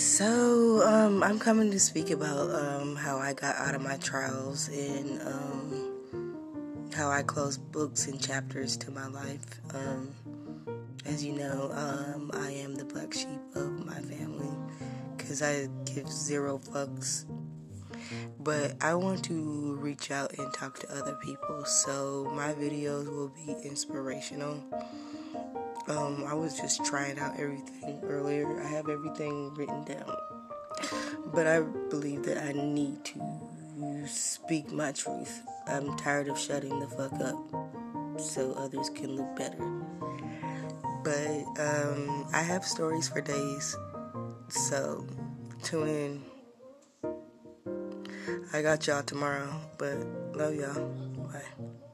So, um, I'm coming to speak about um, how I got out of my trials and um, how I closed books and chapters to my life. Um, as you know, um, I am the black sheep of my family because I give zero fucks. But I want to reach out and talk to other people, so my videos will be inspirational. Um, I was just trying out everything earlier. I have everything written down. But I believe that I need to speak my truth. I'm tired of shutting the fuck up so others can look better. But um, I have stories for days. So tune in. I got y'all tomorrow, but love y'all. Bye.